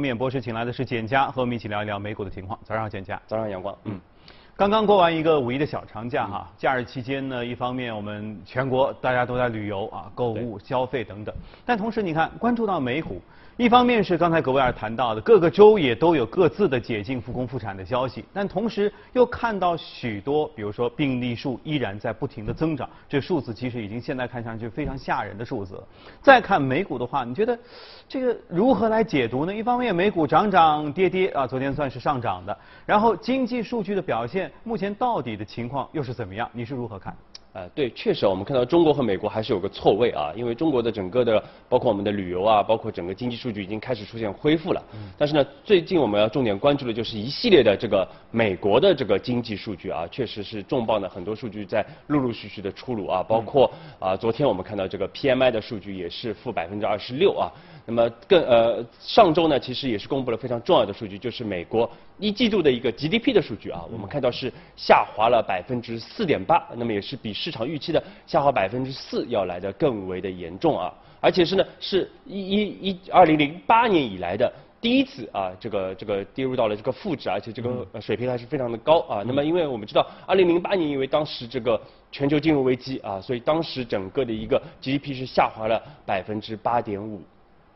面博士请来的是简佳，和我们一起聊一聊美股的情况。早上好，简佳。早上阳光。嗯，刚刚过完一个五一的小长假哈，假日期间呢，一方面我们全国大家都在旅游啊、购物、消费等等，但同时你看，关注到美股。一方面是刚才格威尔谈到的，各个州也都有各自的解禁复工复产的消息，但同时又看到许多，比如说病例数依然在不停的增长，这数字其实已经现在看上去非常吓人的数字。再看美股的话，你觉得这个如何来解读呢？一方面美股涨涨跌跌啊，昨天算是上涨的，然后经济数据的表现，目前到底的情况又是怎么样？你是如何看？呃，对，确实，我们看到中国和美国还是有个错位啊，因为中国的整个的，包括我们的旅游啊，包括整个经济数据已经开始出现恢复了。嗯。但是呢，最近我们要重点关注的就是一系列的这个美国的这个经济数据啊，确实是重磅的，很多数据在陆陆续续的出炉啊，包括啊，昨天我们看到这个 PMI 的数据也是负百分之二十六啊。那么更呃，上周呢，其实也是公布了非常重要的数据，就是美国一季度的一个 GDP 的数据啊，我们看到是下滑了百分之四点八，那么也是比市场预期的下滑百分之四要来的更为的严重啊，而且是呢，是一一一二零零八年以来的第一次啊，这个这个跌入到了这个负值，而且这个水平还是非常的高啊。那么因为我们知道，二零零八年因为当时这个全球金融危机啊，所以当时整个的一个 GDP 是下滑了百分之八点五。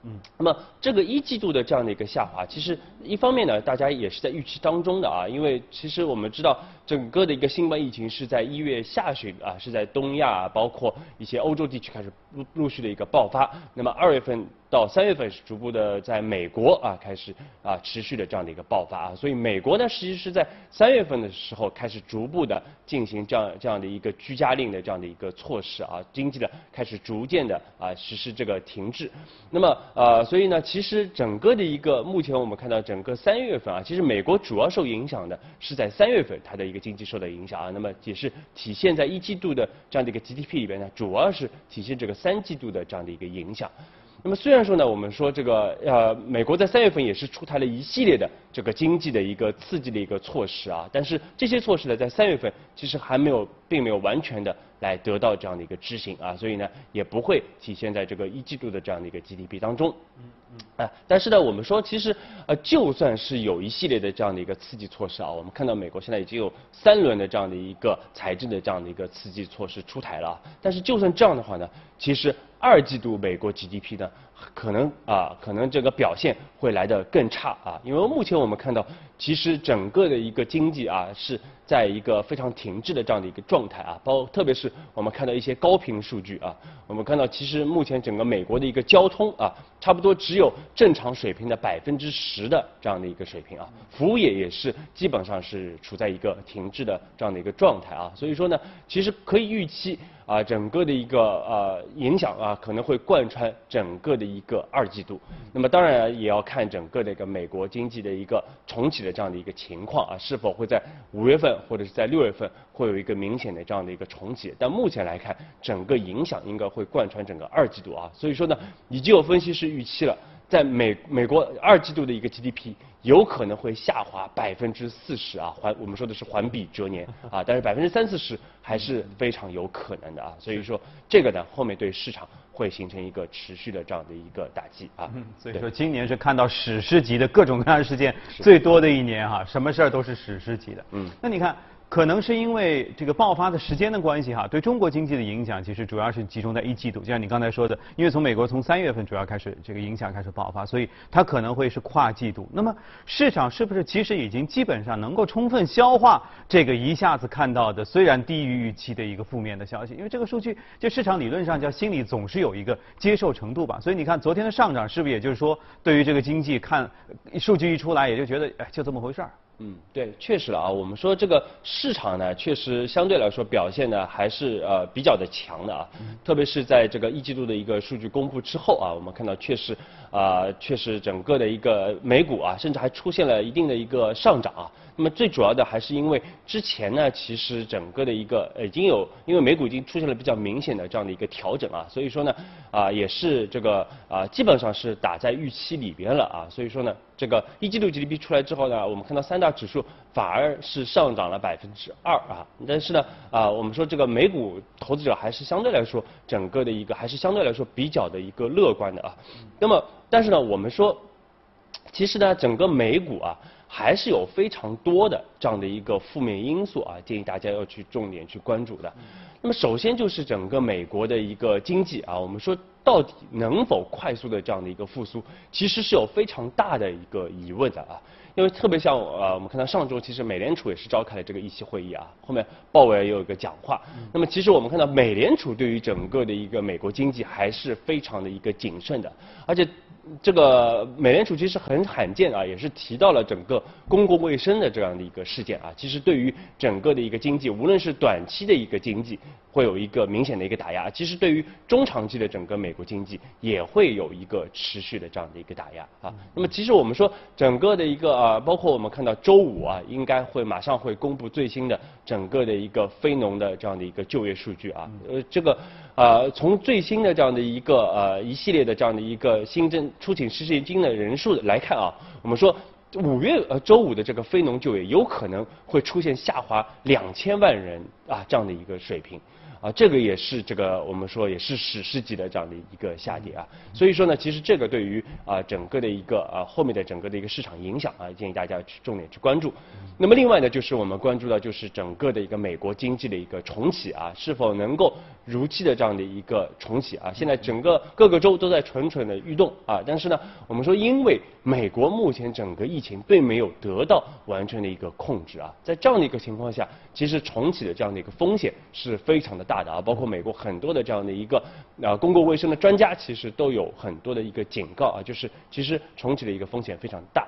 嗯，那么这个一季度的这样的一个下滑，其实一方面呢，大家也是在预期当中的啊，因为其实我们知道整个的一个新冠疫情是在一月下旬啊，是在东亚包括一些欧洲地区开始陆陆续的一个爆发，那么二月份。到三月份是逐步的在美国啊开始啊持续的这样的一个爆发啊，所以美国呢实际是在三月份的时候开始逐步的进行这样这样的一个居家令的这样的一个措施啊，经济的开始逐渐的啊实施这个停滞。那么呃所以呢其实整个的一个目前我们看到整个三月份啊，其实美国主要受影响的是在三月份它的一个经济受到影响啊，那么也是体现在一季度的这样的一个 GDP 里边呢，主要是体现这个三季度的这样的一个影响。那么虽然说呢，我们说这个呃，美国在三月份也是出台了一系列的这个经济的一个刺激的一个措施啊，但是这些措施呢，在三月份其实还没有，并没有完全的来得到这样的一个执行啊，所以呢，也不会体现在这个一季度的这样的一个 GDP 当中。嗯嗯啊，但是呢，我们说其实呃，就算是有一系列的这样的一个刺激措施啊，我们看到美国现在已经有三轮的这样的一个财政的这样的一个刺激措施出台了，但是就算这样的话呢，其实二季度美国 GDP 呢，可能啊，可能这个表现会来得更差啊，因为目前我们看到，其实整个的一个经济啊是。在一个非常停滞的这样的一个状态啊，包特别是我们看到一些高频数据啊，我们看到其实目前整个美国的一个交通啊，差不多只有正常水平的百分之十的这样的一个水平啊，服务业也是基本上是处在一个停滞的这样的一个状态啊，所以说呢，其实可以预期啊，整个的一个呃影响啊，可能会贯穿整个的一个二季度。那么当然也要看整个的一个美国经济的一个重启的这样的一个情况啊，是否会在五月份。或者是在六月份会有一个明显的这样的一个重启，但目前来看，整个影响应该会贯穿整个二季度啊，所以说呢，已经有分析师预期了，在美美国二季度的一个 GDP 有可能会下滑百分之四十啊，环我们说的是环比折年啊，但是百分之三四十还是非常有可能的啊，所以说这个呢，后面对市场。会形成一个持续的这样的一个打击啊，所以说今年是看到史诗级的各种各样的事件最多的一年哈，什么事儿都是史诗级的。嗯，那你看。可能是因为这个爆发的时间的关系哈，对中国经济的影响其实主要是集中在一季度，就像你刚才说的，因为从美国从三月份主要开始这个影响开始爆发，所以它可能会是跨季度。那么市场是不是其实已经基本上能够充分消化这个一下子看到的虽然低于预期的一个负面的消息？因为这个数据就市场理论上叫心里总是有一个接受程度吧。所以你看昨天的上涨是不是也就是说对于这个经济看数据一出来也就觉得哎就这么回事儿？嗯，对，确实了啊。我们说这个市场呢，确实相对来说表现呢还是呃比较的强的啊。特别是在这个一季度的一个数据公布之后啊，我们看到确实啊，确实整个的一个美股啊，甚至还出现了一定的一个上涨啊。那么最主要的还是因为之前呢，其实整个的一个已经有，因为美股已经出现了比较明显的这样的一个调整啊，所以说呢，啊也是这个啊基本上是打在预期里边了啊，所以说呢，这个一季度 GDP 出来之后呢，我们看到三大指数反而是上涨了百分之二啊，但是呢啊我们说这个美股投资者还是相对来说整个的一个还是相对来说比较的一个乐观的啊，那么但是呢我们说。其实呢，整个美股啊，还是有非常多的这样的一个负面因素啊，建议大家要去重点去关注的。那么首先就是整个美国的一个经济啊，我们说到底能否快速的这样的一个复苏，其实是有非常大的一个疑问的啊。因为特别像呃，我们看到上周其实美联储也是召开了这个议息会议啊，后面鲍威尔也有一个讲话。那么其实我们看到美联储对于整个的一个美国经济还是非常的一个谨慎的，而且这个美联储其实很罕见啊，也是提到了整个公共卫生的这样的一个事件啊。其实对于整个的一个经济，无论是短期的一个经济。会有一个明显的一个打压，其实对于中长期的整个美国经济也会有一个持续的这样的一个打压啊。那么其实我们说整个的一个啊，包括我们看到周五啊，应该会马上会公布最新的整个的一个非农的这样的一个就业数据啊。呃，这个啊，从最新的这样的一个呃一系列的这样的一个新增出勤失业金的人数来看啊，我们说五月呃周五的这个非农就业有可能会出现下滑两千万人啊这样的一个水平。啊，这个也是这个我们说也是史诗级的这样的一个下跌啊，所以说呢，其实这个对于啊整个的一个啊后面的整个的一个市场影响啊，建议大家去重点去关注。那么另外呢，就是我们关注到就是整个的一个美国经济的一个重启啊，是否能够如期的这样的一个重启啊？现在整个各个州都在蠢蠢的欲动啊，但是呢，我们说因为美国目前整个疫情并没有得到完全的一个控制啊，在这样的一个情况下，其实重启的这样的一个风险是非常的大。大的啊，包括美国很多的这样的一个啊公共卫生的专家，其实都有很多的一个警告啊，就是其实重启的一个风险非常大。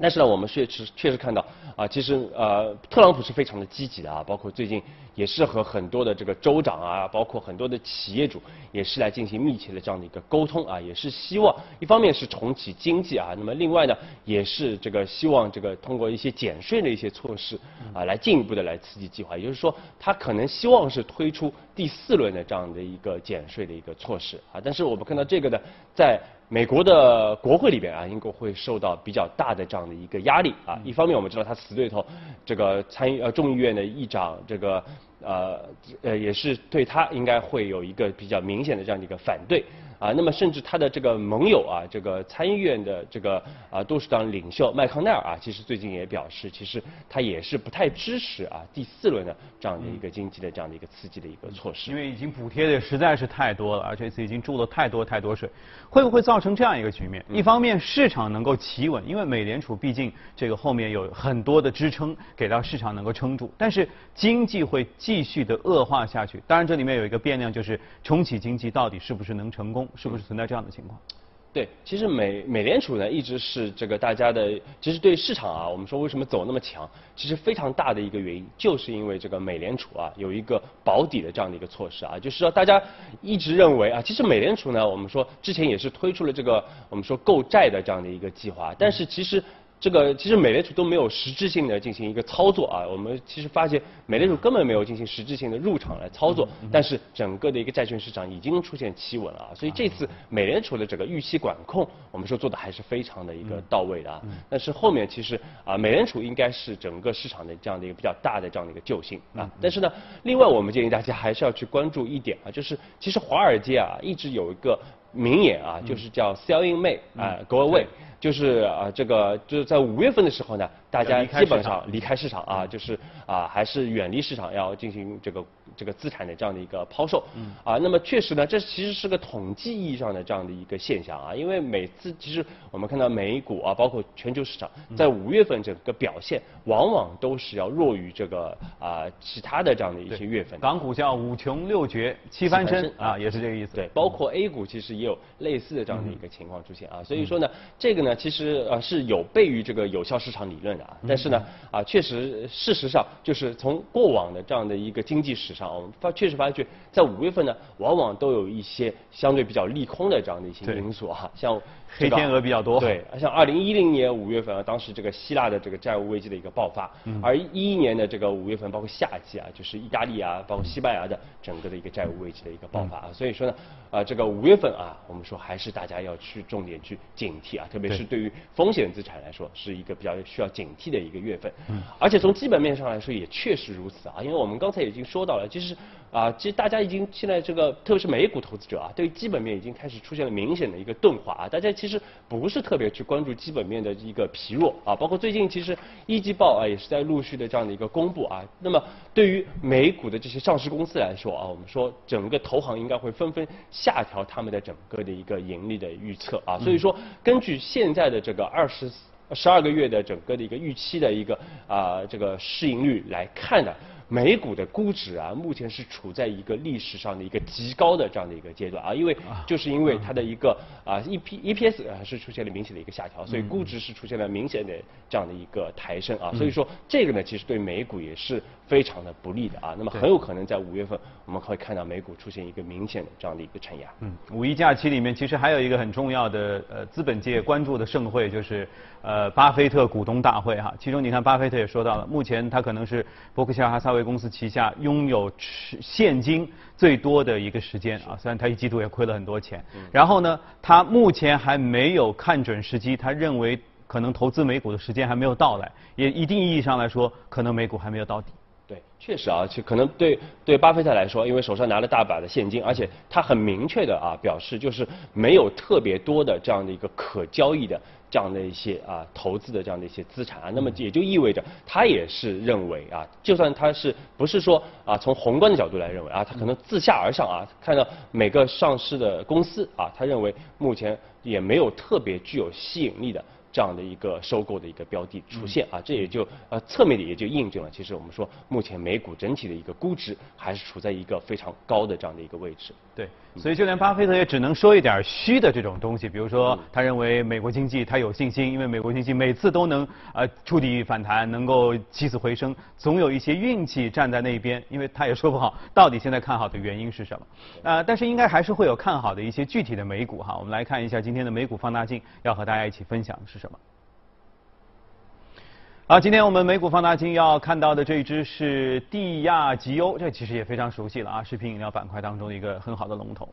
但是呢，我们确实确实看到啊，其实呃，特朗普是非常的积极的啊，包括最近也是和很多的这个州长啊，包括很多的企业主也是来进行密切的这样的一个沟通啊，也是希望一方面是重启经济啊，那么另外呢，也是这个希望这个通过一些减税的一些措施啊，来进一步的来刺激计划，也就是说，他可能希望是推出第四轮的这样的一个减税的一个措施啊，但是我们看到这个呢，在。美国的国会里边啊，应该会受到比较大的这样的一个压力啊。一方面，我们知道他死对头，这个参议呃众议院的议长这个呃呃也是对他应该会有一个比较明显的这样的一个反对。啊，那么甚至他的这个盟友啊，这个参议院的这个啊多数党领袖麦康奈尔啊，其实最近也表示，其实他也是不太支持啊第四轮的这样的一个经济的这样的一个刺激的一个措施。因为已经补贴的实在是太多了，而且次已经注了太多太多水，会不会造成这样一个局面？一方面市场能够企稳，因为美联储毕竟这个后面有很多的支撑，给到市场能够撑住，但是经济会继续的恶化下去。当然这里面有一个变量，就是重启经济到底是不是能成功？是不是存在这样的情况？对，其实美美联储呢一直是这个大家的，其实对市场啊，我们说为什么走那么强，其实非常大的一个原因，就是因为这个美联储啊有一个保底的这样的一个措施啊，就是说大家一直认为啊，其实美联储呢，我们说之前也是推出了这个我们说购债的这样的一个计划，但是其实。这个其实美联储都没有实质性的进行一个操作啊，我们其实发现美联储根本没有进行实质性的入场来操作，但是整个的一个债券市场已经出现企稳了啊，所以这次美联储的整个预期管控，我们说做的还是非常的一个到位的啊。但是后面其实啊，美联储应该是整个市场的这样的一个比较大的这样的一个救星啊。但是呢，另外我们建议大家还是要去关注一点啊，就是其实华尔街啊一直有一个名言啊，就是叫 “sell in May” 啊，go away。就是啊，这个就是在五月份的时候呢，大家基本上离开市场啊，就是啊，还是远离市场，要进行这个这个资产的这样的一个抛售。嗯。啊，那么确实呢，这其实是个统计意义上的这样的一个现象啊，因为每次其实我们看到美股啊，包括全球市场，在五月份整个表现，往往都是要弱于这个啊其他的这样的一些月份。港股叫五穷六绝七翻身啊，也是这个意思。对，包括 A 股其实也有类似的这样的一个情况出现啊，所以说呢，这个呢。其实呃是有悖于这个有效市场理论的啊，但是呢啊确实事实上就是从过往的这样的一个经济史上，我们发确实发觉，在五月份呢，往往都有一些相对比较利空的这样的一些因素啊，像。黑天鹅比较多，对，像二零一零年五月份啊，当时这个希腊的这个债务危机的一个爆发，而一一年的这个五月份，包括夏季啊，就是意大利啊，包括西班牙的整个的一个债务危机的一个爆发啊，所以说呢，啊，这个五月份啊，我们说还是大家要去重点去警惕啊，特别是对于风险资产来说，是一个比较需要警惕的一个月份，而且从基本面上来说也确实如此啊，因为我们刚才已经说到了，其实。啊，其实大家已经现在这个，特别是美股投资者啊，对于基本面已经开始出现了明显的一个钝化啊。大家其实不是特别去关注基本面的一个疲弱啊。包括最近其实一季报啊也是在陆续的这样的一个公布啊。那么对于美股的这些上市公司来说啊，我们说整个投行应该会纷纷下调他们的整个的一个盈利的预测啊。所以说根据现在的这个二十十二个月的整个的一个预期的一个啊这个市盈率来看呢。美股的估值啊，目前是处在一个历史上的一个极高的这样的一个阶段啊，因为就是因为它的一个啊 E P E P S 啊是出现了明显的一个下调，所以估值是出现了明显的这样的一个抬升啊，所以说这个呢其实对美股也是非常的不利的啊，那么很有可能在五月份我们会看到美股出现一个明显的这样的一个承压。嗯，五一假期里面其实还有一个很重要的呃资本界关注的盛会就是呃巴菲特股东大会哈，其中你看巴菲特也说到了，目前他可能是伯克希尔哈撒韦。公司旗下拥有持现金最多的一个时间啊，虽然他一季度也亏了很多钱。然后呢，他目前还没有看准时机，他认为可能投资美股的时间还没有到来，也一定意义上来说，可能美股还没有到底。对，确实啊，就可能对对巴菲特来说，因为手上拿了大把的现金，而且他很明确的啊表示，就是没有特别多的这样的一个可交易的。这样的一些啊投资的这样的一些资产啊，那么也就意味着他也是认为啊，就算他是不是说啊从宏观的角度来认为啊，他可能自下而上啊，看到每个上市的公司啊，他认为目前也没有特别具有吸引力的。这样的一个收购的一个标的出现啊，这也就呃侧面的也就印证了，其实我们说目前美股整体的一个估值还是处在一个非常高的这样的一个位置。对，所以就连巴菲特也只能说一点虚的这种东西，比如说他认为美国经济他有信心，因为美国经济每次都能呃触底反弹，能够起死回生，总有一些运气站在那边，因为他也说不好到底现在看好的原因是什么。呃，但是应该还是会有看好的一些具体的美股哈，我们来看一下今天的美股放大镜，要和大家一起分享是。什么？好，今天我们美股放大镜要看到的这一只是蒂亚吉欧，这其实也非常熟悉了啊，食品饮料板块当中的一个很好的龙头。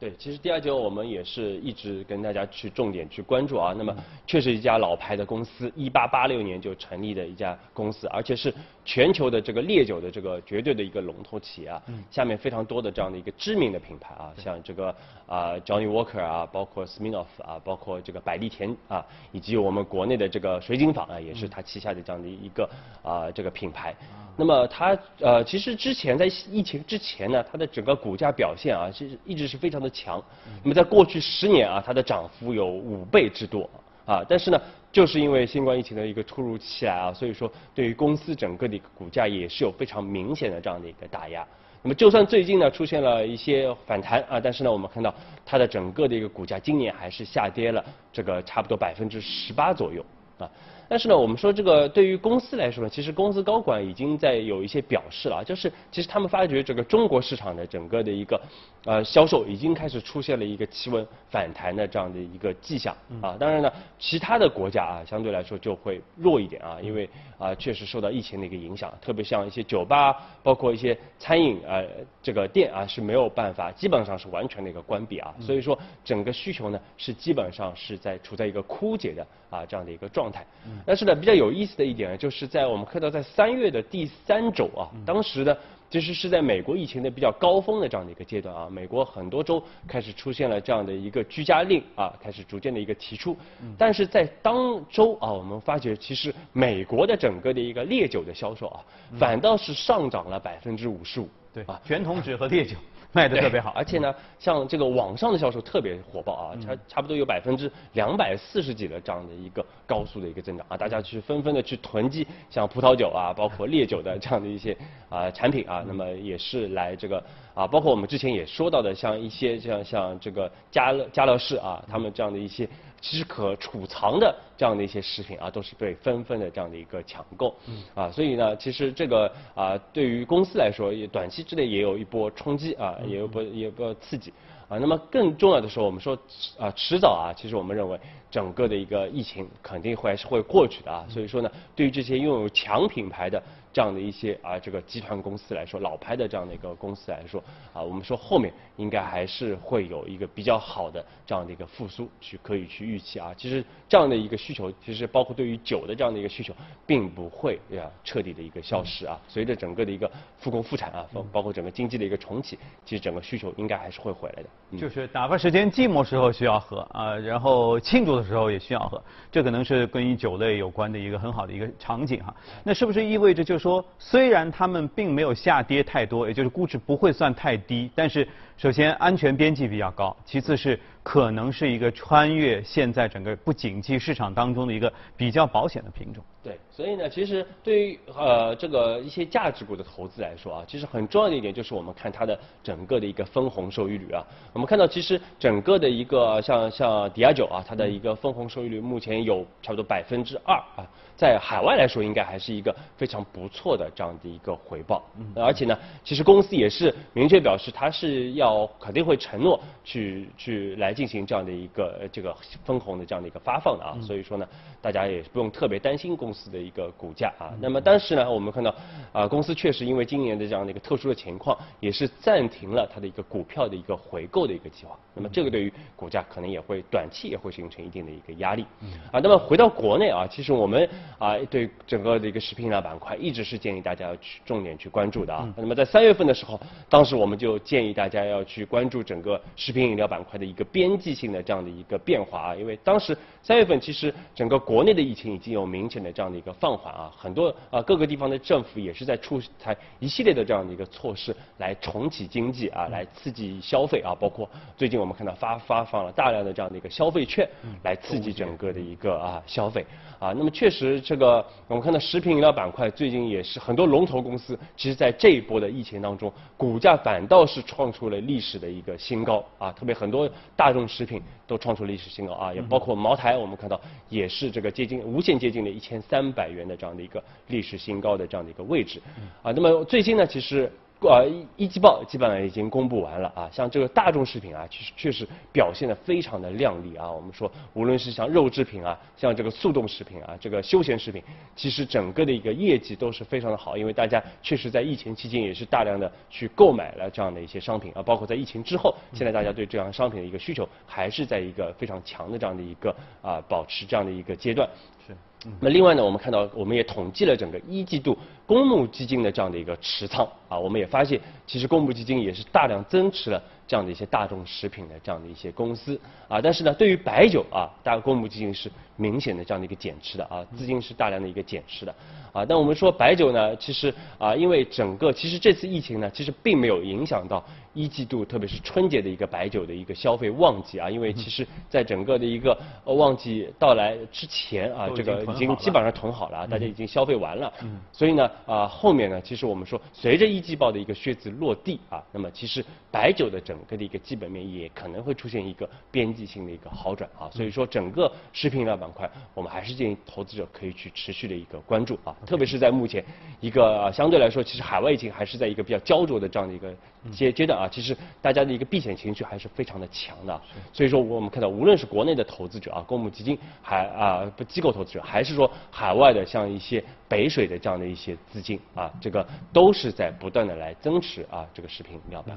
对，其实第二酒我们也是一直跟大家去重点去关注啊。那么，确实一家老牌的公司，一八八六年就成立的一家公司，而且是全球的这个烈酒的这个绝对的一个龙头企业啊。下面非常多的这样的一个知名的品牌啊，像这个啊 Johnny Walker 啊，包括 Smirnoff 啊，包括这个百利甜啊，以及我们国内的这个水井坊啊，也是它旗下的这样的一个啊这个品牌。那么它呃，其实之前在疫情之前呢，它的整个股价表现啊，其实一直是非常的强。那么在过去十年啊，它的涨幅有五倍之多啊。但是呢，就是因为新冠疫情的一个突如其来啊，所以说对于公司整个的一个股价也是有非常明显的这样的一个打压。那么就算最近呢出现了一些反弹啊，但是呢我们看到它的整个的一个股价今年还是下跌了这个差不多百分之十八左右啊。但是呢，我们说这个对于公司来说呢，其实公司高管已经在有一些表示了，就是其实他们发觉这个中国市场的整个的一个呃销售已经开始出现了一个企稳反弹的这样的一个迹象啊。当然呢，其他的国家啊相对来说就会弱一点啊，因为啊确实受到疫情的一个影响，特别像一些酒吧，包括一些餐饮啊这个店啊是没有办法，基本上是完全的一个关闭啊。所以说整个需求呢是基本上是在处在一个枯竭的啊这样的一个状态。但是呢，比较有意思的一点呢，就是在我们看到在三月的第三周啊，当时呢，其实是在美国疫情的比较高峰的这样的一个阶段啊，美国很多州开始出现了这样的一个居家令啊，开始逐渐的一个提出。但是在当周啊，我们发觉其实美国的整个的一个烈酒的销售啊，反倒是上涨了百分之五十五。对啊，全桶纸和烈酒。卖的特别好，而且呢，像这个网上的销售特别火爆啊，差差不多有百分之两百四十几的这样的一个高速的一个增长啊，大家去纷纷的去囤积像葡萄酒啊，包括烈酒的这样的一些啊产品啊，那么也是来这个啊，包括我们之前也说到的像一些像像这个家乐家乐士啊，他们这样的一些。其实可储藏的这样的一些食品啊，都是被纷纷的这样的一个抢购，啊，所以呢，其实这个啊，对于公司来说，也短期之内也有一波冲击啊，也有波也波刺激啊。那么更重要的时候，我们说啊，迟早啊，其实我们认为整个的一个疫情肯定会还是会过去的啊。所以说呢，对于这些拥有强品牌的。这样的一些啊这个集团公司来说，老牌的这样的一个公司来说，啊我们说后面应该还是会有一个比较好的这样的一个复苏去可以去预期啊。其实这样的一个需求，其实包括对于酒的这样的一个需求，并不会啊彻底的一个消失啊。随着整个的一个复工复产啊，包包括整个经济的一个重启，其实整个需求应该还是会回来的。就是打发时间，寂寞时候需要喝啊，然后庆祝的时候也需要喝，这可能是跟于酒类有关的一个很好的一个场景哈。那是不是意味着就是说，说虽然他们并没有下跌太多，也就是估值不会算太低，但是首先安全边际比较高，其次是可能是一个穿越现在整个不景气市场当中的一个比较保险的品种。对，所以呢，其实对于呃这个一些价值股的投资来说啊，其实很重要的一点就是我们看它的整个的一个分红收益率啊。我们看到其实整个的一个像像迪亚九啊，它的一个分红收益率目前有差不多百分之二啊。在海外来说，应该还是一个非常不错的这样的一个回报。嗯而且呢，其实公司也是明确表示，它是要肯定会承诺去去来进行这样的一个这个分红的这样的一个发放的啊。所以说呢，大家也不用特别担心公司的一个股价啊。那么当时呢，我们看到啊，公司确实因为今年的这样的一个特殊的情况，也是暂停了它的一个股票的一个回购的一个计划。那么这个对于股价可能也会短期也会形成一定的一个压力。啊，那么回到国内啊，其实我们。啊，对整个的一个食品饮料板块，一直是建议大家要去重点去关注的啊。那么在三月份的时候，当时我们就建议大家要去关注整个食品饮料板块的一个边际性的这样的一个变化啊。因为当时三月份其实整个国内的疫情已经有明显的这样的一个放缓啊，很多啊各个地方的政府也是在出台一系列的这样的一个措施来重启经济啊，来刺激消费啊。包括最近我们看到发发放了大量的这样的一个消费券，来刺激整个的一个啊消费啊。那么确实。这个我们看到食品饮料板块最近也是很多龙头公司，其实在这一波的疫情当中，股价反倒是创出了历史的一个新高啊！特别很多大众食品都创出历史新高啊，也包括茅台，我们看到也是这个接近无限接近了一千三百元的这样的一个历史新高的这样的一个位置啊。那么最近呢，其实。呃，一季报基本上已经公布完了啊，像这个大众食品啊，其实确实表现的非常的亮丽啊。我们说，无论是像肉制品啊，像这个速冻食品啊，这个休闲食品，其实整个的一个业绩都是非常的好，因为大家确实在疫情期间也是大量的去购买了这样的一些商品啊，包括在疫情之后，现在大家对这样商品的一个需求还是在一个非常强的这样的一个啊保持这样的一个阶段。是。那另外呢，我们看到，我们也统计了整个一季度公募基金的这样的一个持仓啊，我们也发现，其实公募基金也是大量增持了这样的一些大众食品的这样的一些公司啊，但是呢，对于白酒啊，大公募基金是明显的这样的一个减持的啊，资金是大量的一个减持的啊。那我们说白酒呢，其实啊，因为整个其实这次疫情呢，其实并没有影响到一季度，特别是春节的一个白酒的一个消费旺季啊，因为其实在整个的一个旺季到来之前啊，这个。已经基本上囤好了，大家已经消费完了，所以呢，啊后面呢，其实我们说，随着一季报的一个靴子落地啊，那么其实白酒的整个的一个基本面也可能会出现一个边际性的一个好转啊，所以说整个食品饮料板块，我们还是建议投资者可以去持续的一个关注啊，特别是在目前一个相对来说，其实海外疫情还是在一个比较焦灼的这样的一个阶阶段啊，其实大家的一个避险情绪还是非常的强的，所以说我们看到无论是国内的投资者啊，公募基金还啊不机构投资者还还是说海外的像一些北水的这样的一些资金啊，这个都是在不断的来增持啊这个食品饮料板块。